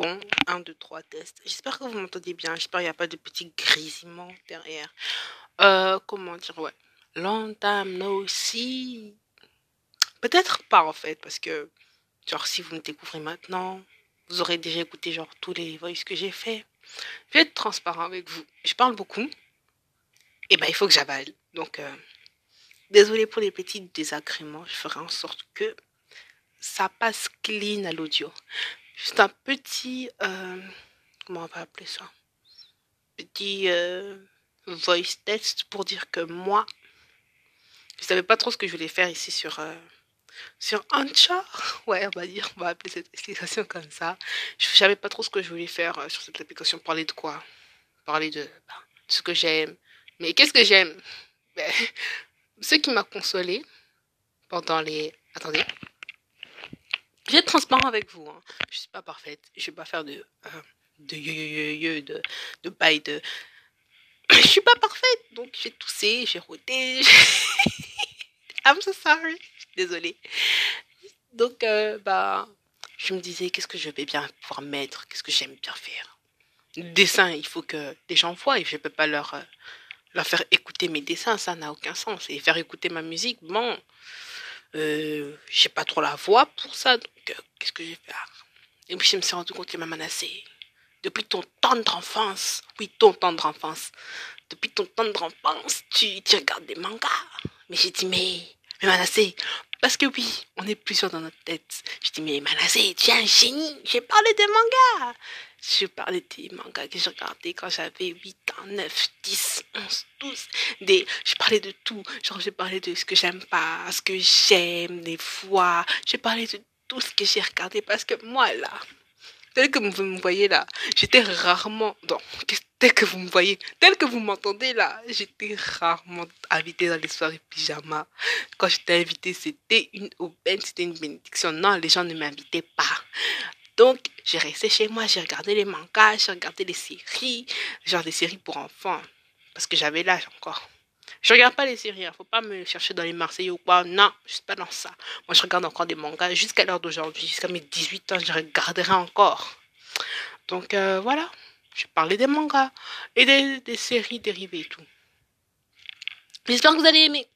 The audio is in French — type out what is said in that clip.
bon? 1, 2, 3, test. J'espère que vous m'entendez bien. J'espère qu'il n'y a pas de petits grésillements derrière. Euh, comment dire, ouais. Long time no see. Peut-être pas en fait, parce que, genre, si vous me découvrez maintenant, vous aurez déjà écouté, genre, tous les voices que j'ai fait. Je vais être transparent avec vous. Je parle beaucoup. Et ben, il faut que j'avale. Donc, euh, désolé pour les petits désagréments. Je ferai en sorte que ça passe clean à l'audio. Juste un petit, euh, comment on va appeler ça? Petit euh, voice test pour dire que moi, je savais pas trop ce que je voulais faire ici sur euh, sur Anchor. Ouais, on va dire, on va appeler cette application comme ça. Je savais pas trop ce que je voulais faire sur cette application. Parler de quoi? Parler de, ben, de ce que j'aime. Mais qu'est-ce que j'aime? Ben, Ce qui m'a consolé pendant les. Attendez. Je vais être transparent avec vous. Hein. Je suis pas parfaite. Je vais pas faire de euh, de de de de. Je suis pas parfaite, donc j'ai toussé, j'ai roté. I'm so sorry. Désolée. Donc euh, bah je me disais qu'est-ce que je vais bien pouvoir mettre, qu'est-ce que j'aime bien faire? Dessin, il faut que les gens voient et je peux pas leur euh, leur faire écouter mes dessins, ça n'a aucun sens. Et faire écouter ma musique, bon, euh, j'ai pas trop la voix pour ça, donc euh, qu'est-ce que je vais faire? Et puis je me suis rendu compte qu'il m'a menacé. Depuis ton tendre enfance, oui, ton tendre enfance, depuis ton tendre enfance, tu, tu regardes des mangas. Mais j'ai dit, mais, mais menacé, parce que oui, on est plusieurs dans notre tête. Je dis, mais Manassé, tu es un génie. J'ai parlé de mangas. Je parlais des mangas que je regardais quand j'avais 8 ans, 9, 10, 11, 12. Des, je parlais de tout. Genre, j'ai parlé de ce que j'aime pas, ce que j'aime, des fois. J'ai parlé de tout ce que j'ai regardé parce que moi, là, tel que vous me voyez là, j'étais rarement tel que vous me voyez, tel que vous m'entendez là, j'étais rarement invitée dans les soirées pyjama. Quand j'étais invitée, c'était une aubaine, c'était une bénédiction. Non, les gens ne m'invitaient pas. Donc, j'ai resté chez moi, j'ai regardé les mangas, j'ai regardé les séries, genre des séries pour enfants, parce que j'avais l'âge encore. Je regarde pas les séries, hein. faut pas me chercher dans les Marseillais ou quoi. Non, je suis pas dans ça. Moi, je regarde encore des mangas jusqu'à l'heure d'aujourd'hui, jusqu'à mes 18 ans, je regarderai encore. Donc euh, voilà, je parlais des mangas et des, des séries dérivées et tout. J'espère que vous allez aimer.